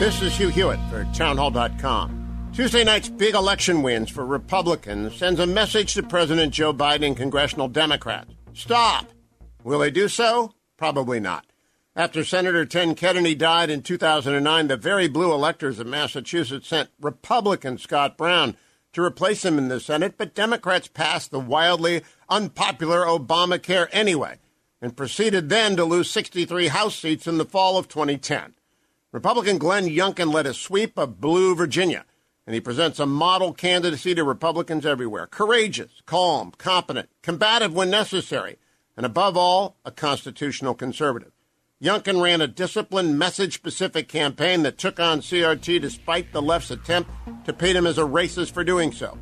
This is Hugh Hewitt for townhall.com. Tuesday night's big election wins for Republicans sends a message to President Joe Biden and congressional Democrats. Stop! Will they do so? Probably not. After Senator Ted Kennedy died in 2009, the very blue electors of Massachusetts sent Republican Scott Brown to replace him in the Senate, but Democrats passed the wildly unpopular Obamacare anyway and proceeded then to lose 63 House seats in the fall of 2010. Republican Glenn Youngkin led a sweep of blue Virginia, and he presents a model candidacy to Republicans everywhere courageous, calm, competent, combative when necessary, and above all, a constitutional conservative. Youngkin ran a disciplined, message specific campaign that took on CRT despite the left's attempt to paint him as a racist for doing so.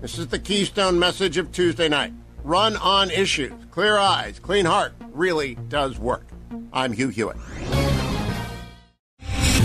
This is the keystone message of Tuesday night. Run on issues, clear eyes, clean heart really does work. I'm Hugh Hewitt.